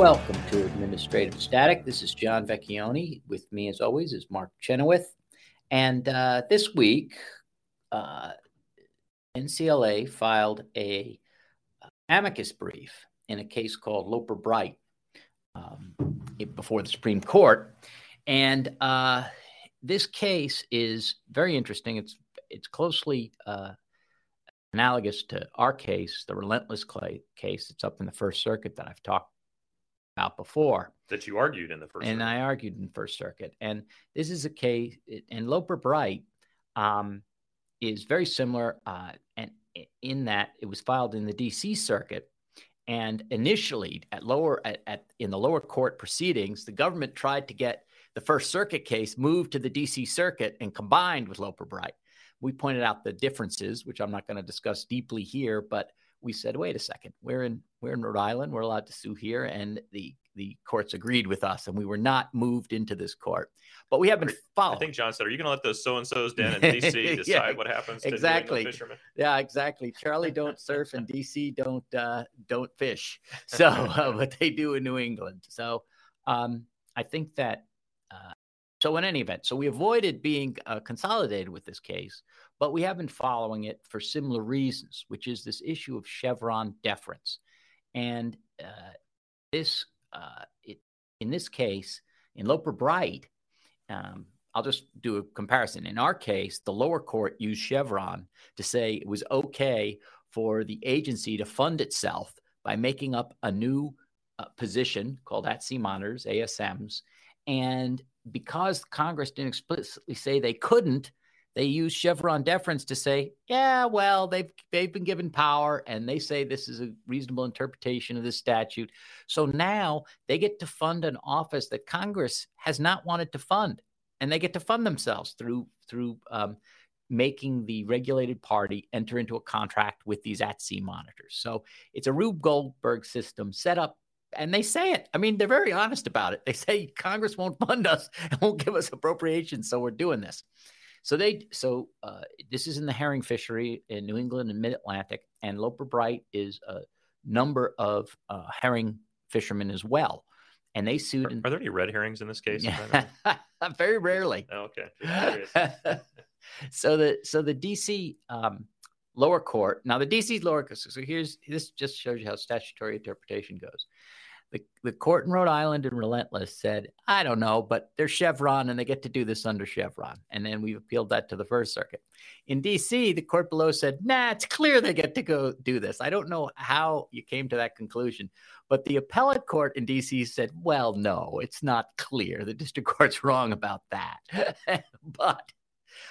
Welcome to Administrative Static. This is John Vecchione. With me, as always, is Mark Chenoweth. And uh, this week, uh, NCLA filed a uh, amicus brief in a case called Loper Bright um, before the Supreme Court. And uh, this case is very interesting. It's it's closely uh, analogous to our case, the Relentless Clay case. It's up in the First Circuit that I've talked about before. That you argued in the first. And circuit. I argued in First Circuit, and this is a case. And Loper Bright um, is very similar, uh, and in that it was filed in the D.C. Circuit. And initially, at lower at, at in the lower court proceedings, the government tried to get the First Circuit case moved to the D.C. Circuit and combined with Loper Bright. We pointed out the differences, which I'm not going to discuss deeply here, but we said, wait a second, we're in we're in Rhode Island, we're allowed to sue here, and the the courts agreed with us, and we were not moved into this court. But we have been followed. I think John said, "Are you going to let those so and so's down in D.C. decide yeah, what happens?" exactly. yeah, exactly. Charlie don't surf, and D.C. don't uh, don't fish. So, uh, but they do in New England. So, um, I think that. Uh, so, in any event, so we avoided being uh, consolidated with this case, but we have been following it for similar reasons, which is this issue of Chevron deference. And uh, this, uh, it, in this case, in Loper Bright, um, I'll just do a comparison. In our case, the lower court used Chevron to say it was okay for the agency to fund itself by making up a new uh, position called at sea monitors, ASMs. And because Congress didn't explicitly say they couldn't, they use Chevron deference to say, yeah, well, they've they've been given power and they say this is a reasonable interpretation of this statute. So now they get to fund an office that Congress has not wanted to fund, and they get to fund themselves through through um, making the regulated party enter into a contract with these at sea monitors. So it's a Rube Goldberg system set up and they say it. I mean, they're very honest about it. They say Congress won't fund us and won't give us appropriations, so we're doing this. So they so uh, this is in the herring fishery in New England and Mid Atlantic, and Loper Bright is a number of uh, herring fishermen as well, and they sued. Are, are there any red herrings in this case? Very rarely. Oh, okay. so the so the DC um, lower court now the DC lower court. so here's this just shows you how statutory interpretation goes the, the court in Rhode Island and Relentless said, I don't know, but they're Chevron and they get to do this under Chevron. And then we appealed that to the First Circuit. In DC, the court below said, nah, it's clear they get to go do this. I don't know how you came to that conclusion. But the appellate court in DC said, well, no, it's not clear. The district court's wrong about that. but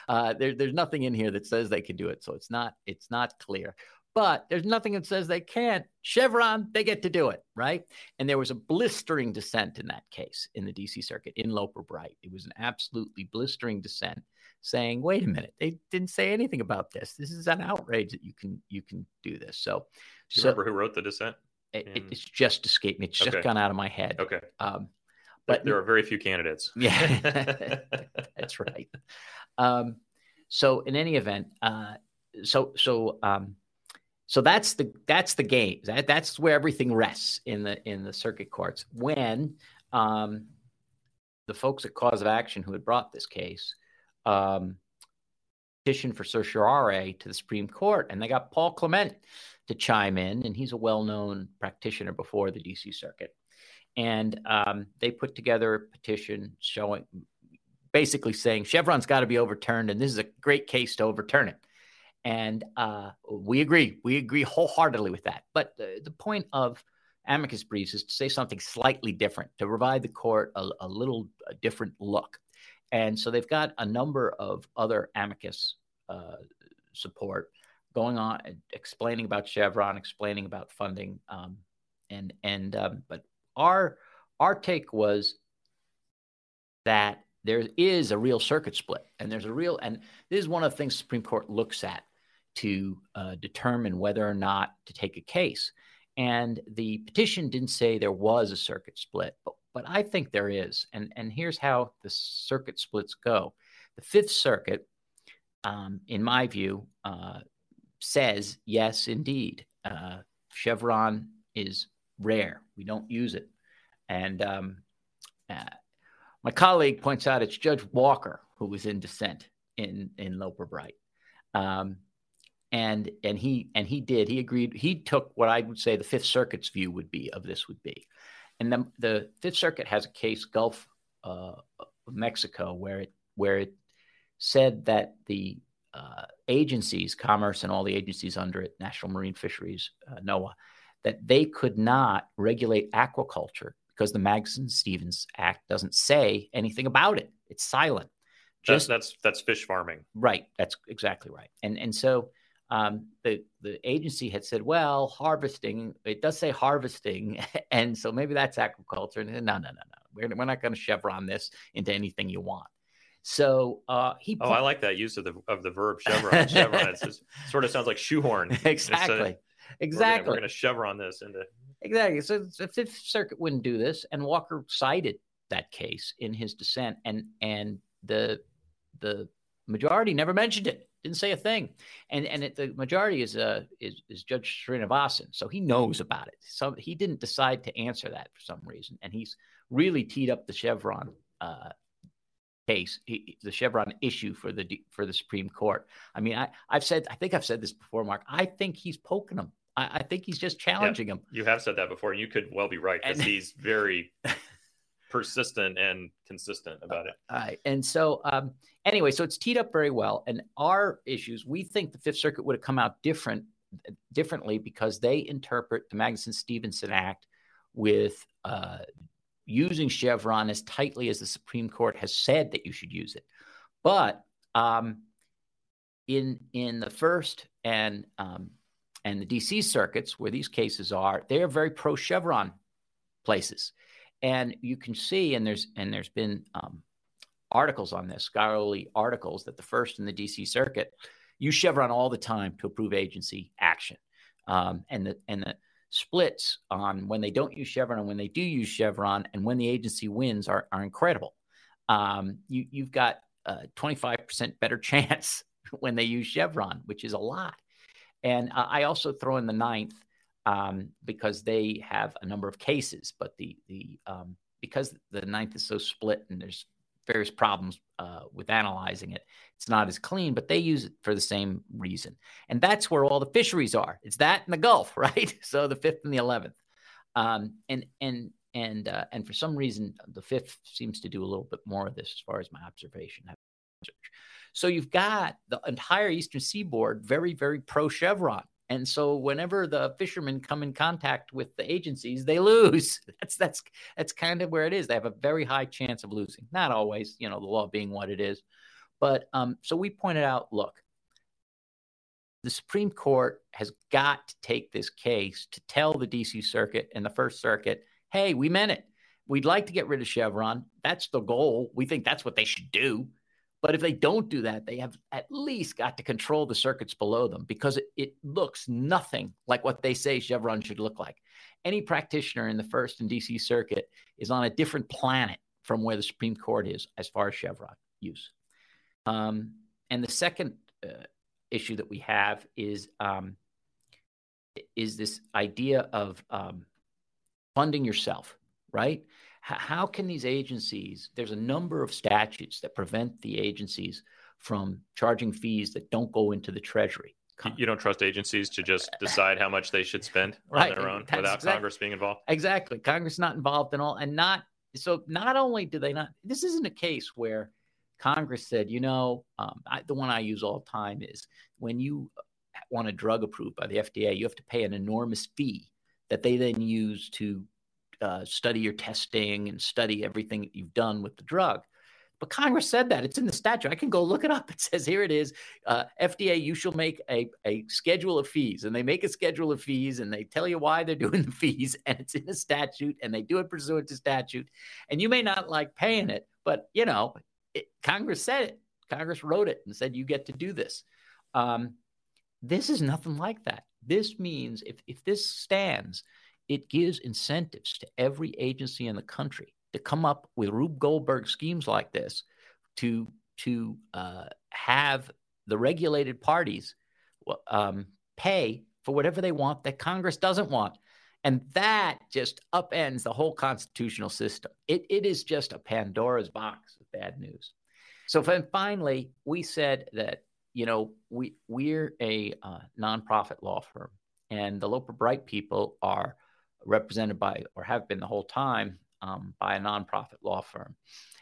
uh, there, there's nothing in here that says they can do it. So it's not, it's not clear but there's nothing that says they can't. Chevron, they get to do it, right? And there was a blistering dissent in that case in the DC circuit in Loper Bright. It was an absolutely blistering dissent saying, wait a minute, they didn't say anything about this. This is an outrage that you can you can do this. So do you so, remember who wrote the dissent? It, it's just escaped me. It's just okay. gone out of my head. Okay. Um, but there are very few candidates. Yeah, that's right. Um, so in any event, uh, so so um, so that's the that's the game. That, that's where everything rests in the in the circuit courts. When um, the folks at Cause of Action who had brought this case um, petitioned for certiorari to the Supreme Court, and they got Paul Clement to chime in, and he's a well-known practitioner before the D.C. Circuit, and um, they put together a petition showing, basically saying Chevron's got to be overturned, and this is a great case to overturn it. And uh, we agree. We agree wholeheartedly with that. But the, the point of amicus briefs is to say something slightly different, to provide the court a, a little a different look. And so they've got a number of other amicus uh, support. going on, explaining about Chevron, explaining about funding, um, and and um, but our our take was that there is a real circuit split, and there's a real, and this is one of the things Supreme Court looks at to uh, determine whether or not to take a case. And the petition didn't say there was a circuit split, but but I think there is, and and here's how the circuit splits go. The Fifth Circuit, um, in my view, uh, says yes, indeed, uh, Chevron is rare. We don't use it, and um, uh, my colleague points out it's Judge Walker who was in dissent in in Loper Bright. Um, and and he and he did he agreed he took what I would say the Fifth Circuit's view would be of this would be, and the, the Fifth Circuit has a case Gulf uh, of Mexico where it where it said that the uh, agencies, commerce and all the agencies under it, National Marine Fisheries, uh, NOAA, that they could not regulate aquaculture because the Magnuson Stevens Act doesn't say anything about it. It's silent. Just that's, that's that's fish farming. Right. That's exactly right. And and so um, the the agency had said, well, harvesting. It does say harvesting, and so maybe that's agriculture. And said, no, no, no, no. We're we're not going to chevron this into anything you want. So uh, he. Oh, I like that use of the of the verb chevron. chevron. It sort of sounds like shoehorn. Exactly. exactly. We're going to chevron this into. Exactly. So the Fifth Circuit wouldn't do this, and Walker cited that case in his dissent, and and the the majority never mentioned it didn't say a thing. And and it, the majority is uh is, is Judge Srinivasan, so he knows about it. So he didn't decide to answer that for some reason, and he's really teed up the Chevron uh, case, he, the Chevron issue for the for the Supreme Court. I mean, I I've said I think I've said this before, Mark. I think he's poking him. I, I think he's just challenging yeah, him. You have said that before. You could well be right because he's very persistent and consistent about it. All right. And so, um, anyway, so it's teed up very well. And our issues, we think the Fifth Circuit would have come out different differently because they interpret the Magnuson Stevenson Act with uh, using Chevron as tightly as the Supreme Court has said that you should use it. But um, in in the first and um, and the DC circuits where these cases are, they are very pro Chevron places and you can see and there's and there's been um, articles on this scholarly articles that the first in the dc circuit use chevron all the time to approve agency action. Um, and the and the splits on when they don't use chevron and when they do use chevron and when the agency wins are, are incredible. Um, you, you've got a 25% better chance when they use chevron which is a lot. And uh, i also throw in the ninth um, because they have a number of cases. But the the um, because the ninth is so split and there's various problems uh, with analyzing it, it's not as clean. But they use it for the same reason, and that's where all the fisheries are. It's that in the Gulf, right? So the fifth and the eleventh, um, and and and uh, and for some reason the fifth seems to do a little bit more of this as far as my observation. So you've got the entire eastern seaboard very very pro Chevron and so whenever the fishermen come in contact with the agencies, they lose. That's that's that's kind of where it is. They have a very high chance of losing. Not always, you know, the law being what it is. But um, so we pointed out, look, the Supreme Court has got to take this case to tell the DC Circuit and the First Circuit, hey, we meant it. We'd like to get rid of Chevron. That's the goal. We think that's what they should do. But if they don't do that, they have at least got to control the circuits below them because it, it, looks nothing like what they say Chevron should look like. Any practitioner in the first and DC circuit is on a different planet from where the Supreme Court is as far as Chevron use. Um, and the second uh, issue that we have is um, is this idea of um, funding yourself, right? How can these agencies, there's a number of statutes that prevent the agencies from charging fees that don't go into the Treasury. You don't trust agencies to just decide how much they should spend right. on their own That's without exactly, Congress being involved? Exactly. Congress not involved in all, and not so. Not only do they not, this isn't a case where Congress said, you know, um, I, the one I use all the time is when you want a drug approved by the FDA, you have to pay an enormous fee that they then use to uh, study your testing and study everything you've done with the drug. But Congress said that. It's in the statute. I can go look it up. It says here it is uh, FDA, you shall make a, a schedule of fees. And they make a schedule of fees and they tell you why they're doing the fees. And it's in the statute and they do it pursuant to statute. And you may not like paying it, but you know, it, Congress said it. Congress wrote it and said you get to do this. Um, this is nothing like that. This means if, if this stands, it gives incentives to every agency in the country to come up with Rube Goldberg schemes like this to to uh, have the regulated parties um, pay for whatever they want that Congress doesn't want. And that just upends the whole constitutional system. It, it is just a Pandora's box of bad news. So then finally, we said that you know we we're a uh, nonprofit law firm, and the Loper Bright people are represented by or have been the whole time um, by a nonprofit law firm.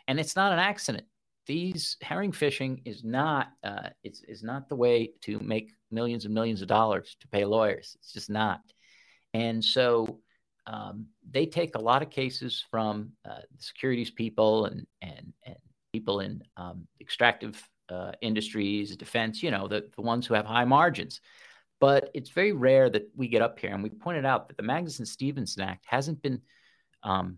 And it's not an accident. These herring fishing is not uh, it's is not the way to make millions and millions of dollars to pay lawyers. It's just not. And so um, they take a lot of cases from uh, securities people and and and people in um, extractive uh, industries, defense. You know, the the ones who have high margins. But it's very rare that we get up here and we pointed out that the Magnuson Stevenson Act hasn't been um,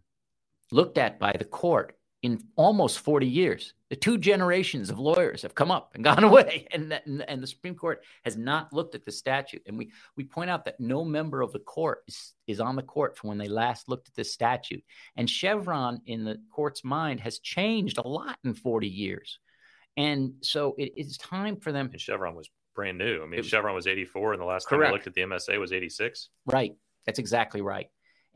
looked at by the court in almost 40 years. The two generations of lawyers have come up and gone away, and, and, and, the Supreme Court has not looked at the statute. And we, we point out that no member of the court is, is on the court from when they last looked at this statute. And Chevron, in the court's mind, has changed a lot in 40 years. And so it is time for them. And Chevron was brand new. I mean, was, Chevron was 84, and the last correct. time I looked at the MSA was 86. Right. That's exactly right.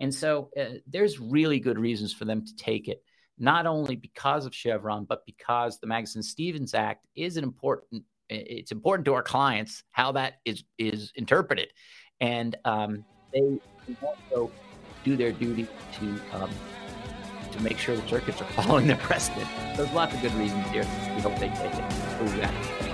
And so uh, there's really good reasons for them to take it, not only because of Chevron, but because the Magnuson Stevens Act is an important. It's important to our clients how that is is interpreted, and um, they also do their duty to um, to make sure the circuits are following their precedent. There's lots of good reasons here. We hope they take it.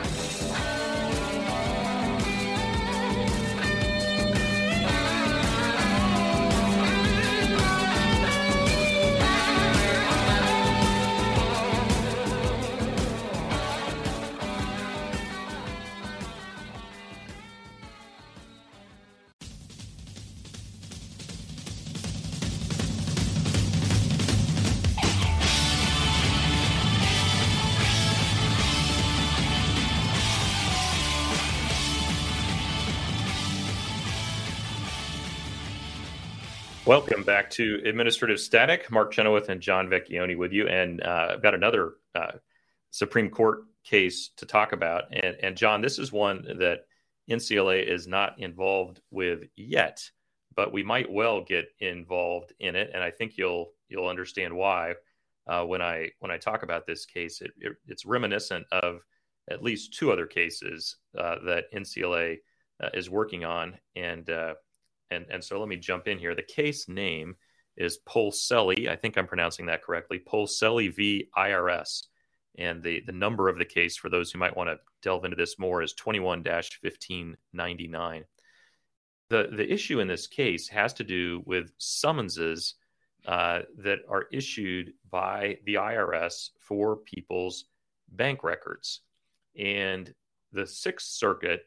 Welcome back to Administrative Static. Mark Chenoweth and John Vecchione with you. And uh, I've got another uh, Supreme Court case to talk about. And, and John, this is one that NCLA is not involved with yet, but we might well get involved in it. And I think you'll you'll understand why uh, when I when I talk about this case. It, it, it's reminiscent of at least two other cases uh, that NCLA uh, is working on. And uh, and, and so let me jump in here. The case name is Polselli. I think I'm pronouncing that correctly. Polselli v. IRS. And the, the number of the case, for those who might want to delve into this more, is 21 1599. The, the issue in this case has to do with summonses uh, that are issued by the IRS for people's bank records. And the Sixth Circuit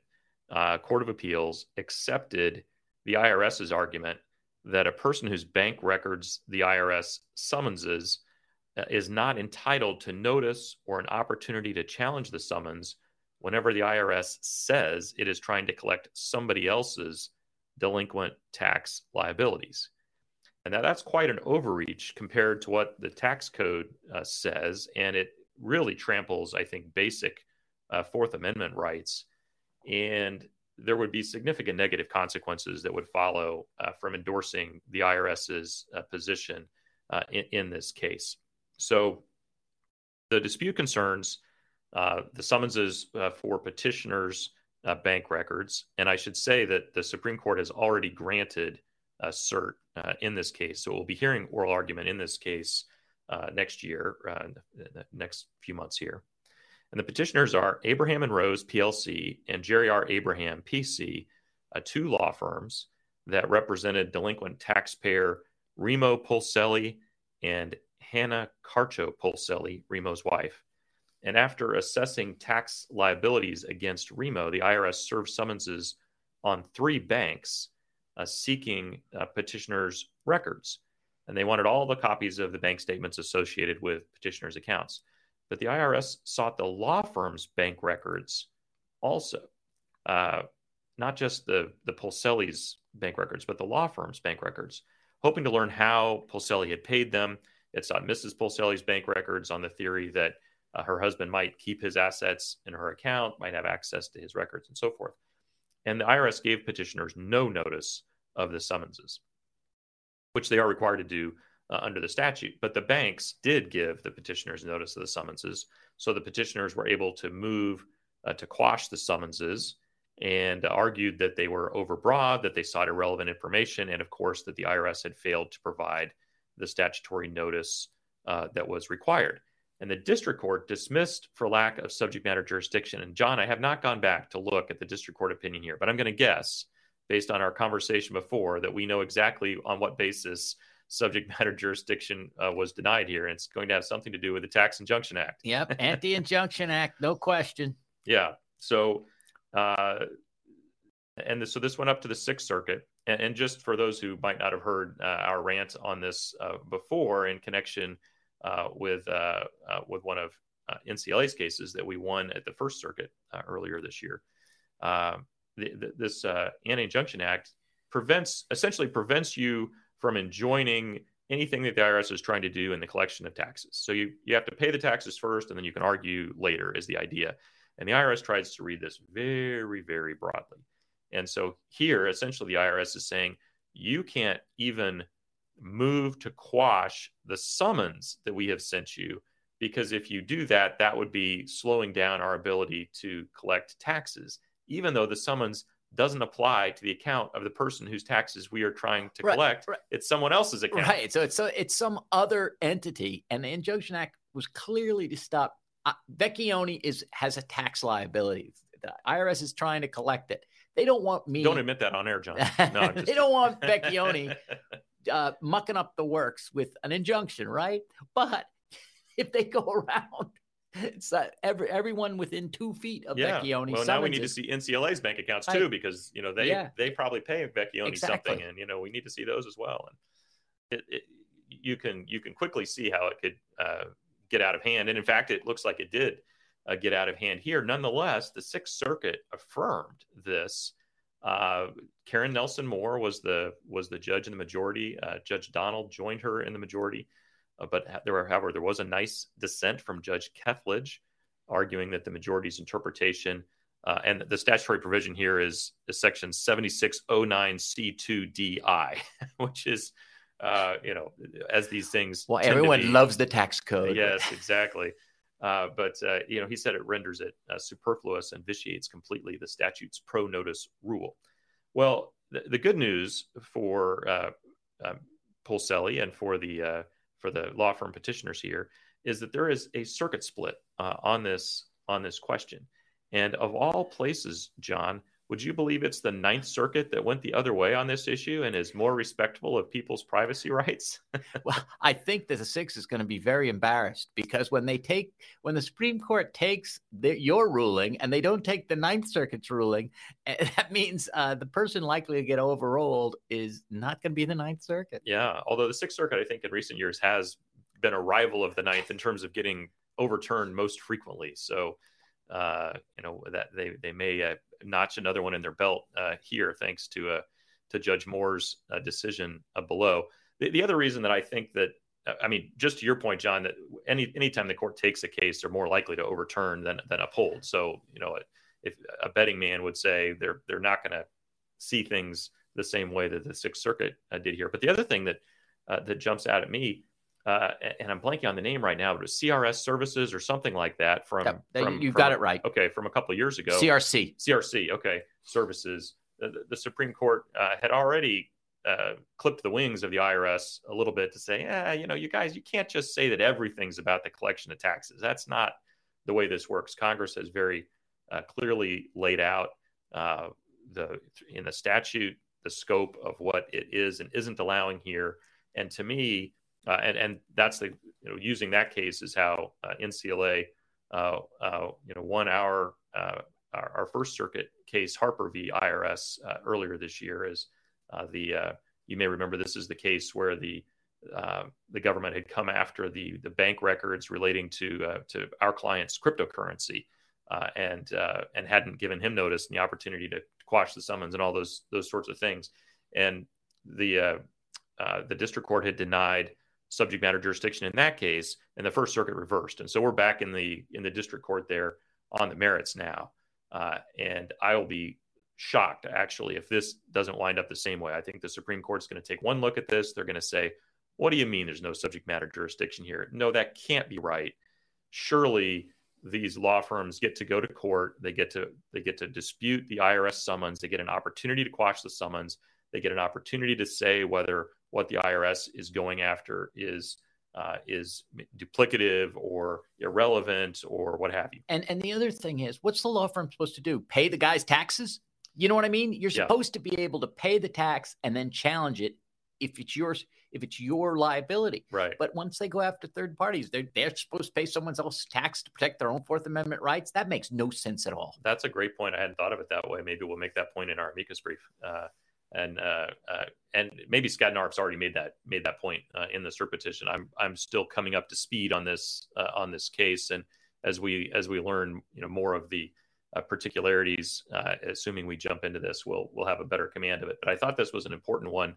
uh, Court of Appeals accepted the IRS's argument that a person whose bank records the IRS summonses uh, is not entitled to notice or an opportunity to challenge the summons whenever the IRS says it is trying to collect somebody else's delinquent tax liabilities. And now that's quite an overreach compared to what the tax code uh, says. And it really tramples, I think, basic uh, Fourth Amendment rights. And there would be significant negative consequences that would follow uh, from endorsing the IRS's uh, position uh, in, in, this case. So the dispute concerns uh, the summonses uh, for petitioners' uh, bank records. And I should say that the Supreme Court has already granted a cert in this case. So we'll be hearing oral argument in this case next year, next few months here. And the petitioners are Abraham and Rose PLC and Jerry R. Abraham PC, uh, two law firms that represented delinquent taxpayer Remo Polselli and Hanna Karcho Polselli, Remo's wife. And after assessing tax liabilities against Remo, the IRS served summonses on three banks uh, seeking uh, petitioners' records. And they wanted all the copies of the bank statements associated with petitioners' accounts. But the IRS sought the law firm's bank records also, uh, not just the, the Polselli's bank records, but the law firm's bank records, hoping to learn how Polselli had paid them. It sought Mrs. Polselli's bank records on the theory that uh, her husband might keep his assets in her account, might have access to his records, and so forth. And the IRS gave petitioners no notice of the summonses, which they are required to do uh, under the statute. But the banks did give the petitioners notice of the summonses. So the petitioners were able to move uh, to quash the summonses and argued that they were overbroad, that they sought irrelevant information, and of course, that the IRS had failed to provide the statutory notice uh, that was required and the district court dismissed for lack of subject matter jurisdiction. And John, I have not gone back to look at the district court opinion here, but I'm going to guess, based on our conversation before, that we know exactly on what basis subject matter jurisdiction uh, was denied here. And it's going to have something to do with the Tax Injunction Act. Yep, Anti Injunction Act, no question. Yeah. So, uh, and this, so this went up to the Sixth Circuit. And, and just for those who might not have heard uh, our rant on this uh, before in connection uh, with uh, uh, with one of NCLA's cases that we won at the First Circuit earlier this year. The, the, this Anti-Injunction Act prevents essentially prevents you from enjoining anything that the IRS is trying to do in the collection of taxes. So you you have to pay the taxes first, and then you can argue later. Is the idea, and the IRS tries to read this very very broadly. And so here, essentially, the IRS is saying you can't even move to quash the summons that we have sent you because if you do that that would be slowing down our ability to collect taxes even though the summons doesn't apply to the account of the person whose taxes we are trying to right, collect. right. it's someone else's account. Right so it's so it's some other entity and the injunction act was clearly to stop uh, Vecchione is has a tax liability. The IRS is trying to collect it. They don't want me don't admit that on air John. No, they don't want Vecchione uh, mucking up the works with an injunction, right? But if they go around, it's uh, every everyone within two feet of yeah. Vecchione. Well, now we need to see NCLA's bank accounts too, because you know they yeah. they probably pay Vecchione exactly. something, and you know we need to see those as well. And it, it, you can you can quickly see how it could uh, get out of hand, and in fact, it looks like it did uh, get out of hand here. Nonetheless, the Sixth Circuit affirmed this uh, Karen Nelson Moore was the was the judge in the majority. Uh, judge Donald joined her in the majority, uh, but there were, however, there was a nice dissent from Judge Kethledge, arguing that the majority's interpretation uh, and the statutory provision here is, is section 7609C2DI, which is, uh, you know, as these things. Well, everyone be, loves the tax code. Yes, exactly. Uh, but uh, you know, he said it renders it uh, superfluous and vitiates completely the statute's pro notice rule. Well, the, the good news for uh, um, Polselli and for the uh, for the law firm petitioners here is that there is a circuit split uh, on this on this question. And of all places, John, would you believe it's the Ninth Circuit that went the other way on this issue and is more respectful of people's privacy rights? well, I think that the Sixth is going to be very embarrassed because when they take when the Supreme Court takes the, your ruling and they don't take the Ninth Circuit's ruling, eh, that means uh, the person likely to get overruled is not going to be the Ninth Circuit. Yeah, although the Sixth Circuit, I think, in recent years has been a rival of the Ninth in terms of getting overturned most frequently. So uh, you know that they they may uh, notch another one in their belt uh, here, thanks to uh, to Judge Moore's uh, decision uh, below. The, the, other reason that I think that I mean, just to your point, John, that any anytime the court takes a case, they're more likely to overturn than than uphold. So you know, if a betting man would say they're they're not going to see things the same way that the Sixth Circuit did here. But the other thing that that jumps out at me uh, and I'm blanking on the name right now, but it was CRS Services or something like that. From, yep, from you got it right. Okay, from a couple of years ago. CRC. CRC. Okay, Services. The, the Supreme Court uh, had already uh, clipped the wings of the IRS a little bit to say, yeah, you know, you guys, you can't just say that everything's about the collection of taxes. That's not the way this works. Congress has very uh, clearly laid out uh, the in the statute the scope of what it is and isn't allowing here. And to me, uh, and and that's the you know using that case is how uh, NCLA uh, uh, you know won our, our, our First Circuit case Harper v IRS earlier this year is the you may remember this is the case where the uh, the government had come after the the bank records relating to uh, to our client's cryptocurrency, uh, and and hadn't given him notice and the opportunity to quash the summons and all those those sorts of things. And the the district court had denied subject matter jurisdiction in that case, and the First Circuit reversed. And so we're back in the in the district court there on the merits now. Uh, and I will be shocked actually if this doesn't wind up the same way. I think the Supreme Court's going to take one look at this. They're going to say, "What do you mean there's no subject matter jurisdiction here?" No, that can't be right. Surely these law firms get to go to court. They get to they get to dispute the IRS summons. They get an opportunity to quash the summons. They get an opportunity to say whether what the IRS is going after is uh, is duplicative or irrelevant or what have you. And and the other thing is, what's the law firm supposed to do? Pay the guy's taxes? You know what I mean? You're supposed yeah. to be able to pay the tax and then challenge it if it's yours, if it's your liability. Right. But once they go after third parties, they're they're supposed to pay someone else's tax to protect their own Fourth Amendment rights. That makes no sense at all. That's a great point. I hadn't thought of it that way. Maybe we'll make that point in our amicus brief. Uh, and uh, uh, and maybe Skadden Arps already made that made that point uh, in the cert petition. I'm I'm still coming up to speed on this uh, on this case, and as we as we learn, you know, more of the uh, particularities, uh, assuming we jump into this, we'll we'll have a better command of it. But I thought this was an important one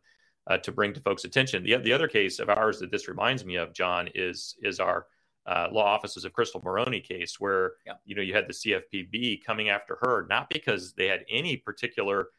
to bring to folks' attention. The the other case of ours that this reminds me of, John, is is our law offices of Crystal Moroney case, where yeah. you know you had the CFPB coming after her, not because they had any particular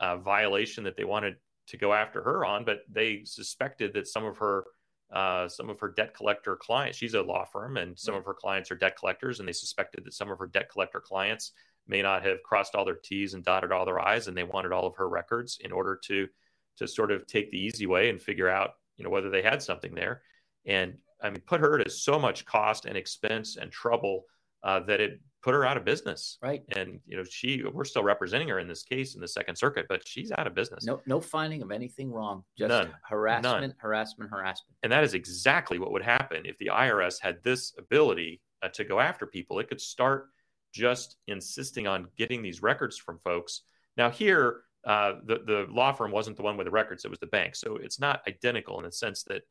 uh, violation that they wanted to go after her on, but they suspected that some of her uh, some of her debt collector clients. She's a law firm, and some of her clients are debt collectors, and they suspected that some of her debt collector clients may not have crossed all their T's and dotted all their I's, and they wanted all of her records in order to to sort of take the easy way and figure out you know whether they had something there. And I mean, put her to so much cost and expense and trouble uh, that it put her out of business. Right. And you know, she we're still representing her in this case in the Second Circuit, but she's out of business. No, no finding of anything wrong. Just None. harassment, None. harassment, harassment. And that is exactly what would happen if the IRS had this ability uh, to go after people. It could start just insisting on getting these records from folks. Now here. Uh, the the law firm wasn't the one with the records; it was the bank. So it's not identical in the sense that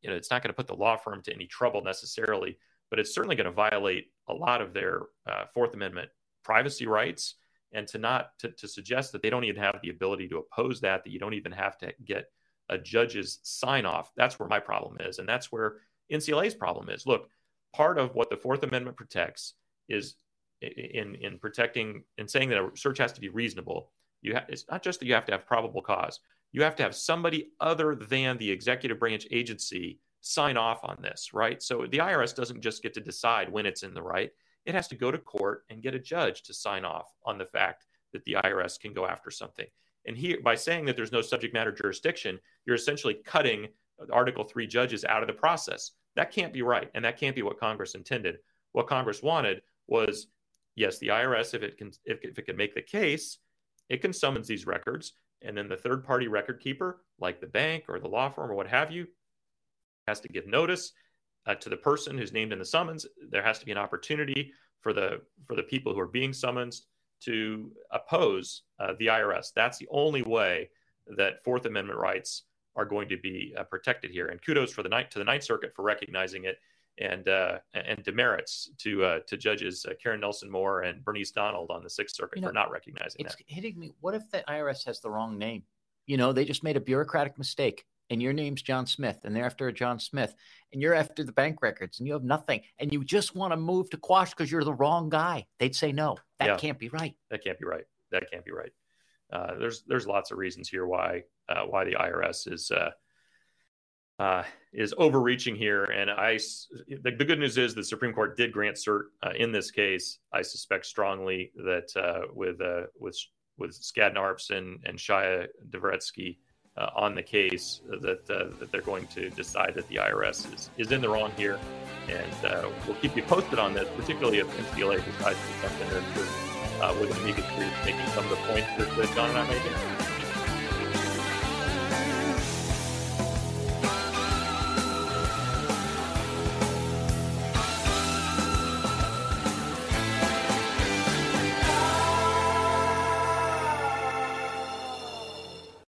you know it's not going to put the law firm to any trouble necessarily but it's certainly going to violate a lot of their uh, Fourth Amendment privacy rights. And to not to, to suggest that they don't even have the ability to oppose that, that you don't even have to get a judge's sign off, that's where my problem is. And that's where NCLA's problem is. Look, part of what the Fourth Amendment protects is in in protecting and saying that a search has to be reasonable. You ha- it's not just that you have to have probable cause. You have to have somebody other than the executive branch agency sign off on this, right? So the IRS doesn't just get to decide when it's in the right. It has to go to court and get a judge to sign off on the fact that the IRS can go after something. And here, by saying that there's no subject matter jurisdiction, you're essentially cutting Article 3 judges out of the process. That can't be right. And that can't be what Congress intended. What Congress wanted was yes, the IRS, if it can, if, if it can make the case, it can summons these records. And then the third party record keeper, like the bank or the law firm or what have you, has to give notice uh, to the person who's named in the summons. There has to be an opportunity for the for the people who are being summoned to oppose uh, the IRS. That's the only way that Fourth Amendment rights are going to be uh, protected here. And kudos for the night to the Ninth Circuit for recognizing it, and uh, and demerits to uh, to judges uh, Karen Nelson Moore and Bernice Donald on the Sixth Circuit you know, for not recognizing it's that. It's hitting me. What if the IRS has the wrong name? You know, they just made a bureaucratic mistake and your name's John Smith, and they're after a John Smith, and you're after the bank records, and you have nothing, and you just want to move to Quash because you're the wrong guy, they'd say no. That yeah, can't be right. That can't be right. That can't be right. Uh, there's there's lots of reasons here why uh, why the IRS is uh, uh, is overreaching here, and I the, the, good news is the Supreme Court did grant cert uh, in this case. I suspect strongly that uh, with with with Skadden Arps and and Shay Dvoretzky uh, on the case that uh, that they're going to decide that the IRS is, is in the wrong here, and uh, we'll keep you posted on this, particularly if NCLA decides to jump in there uh, with amicus brief, making some of the points that, that John and I made.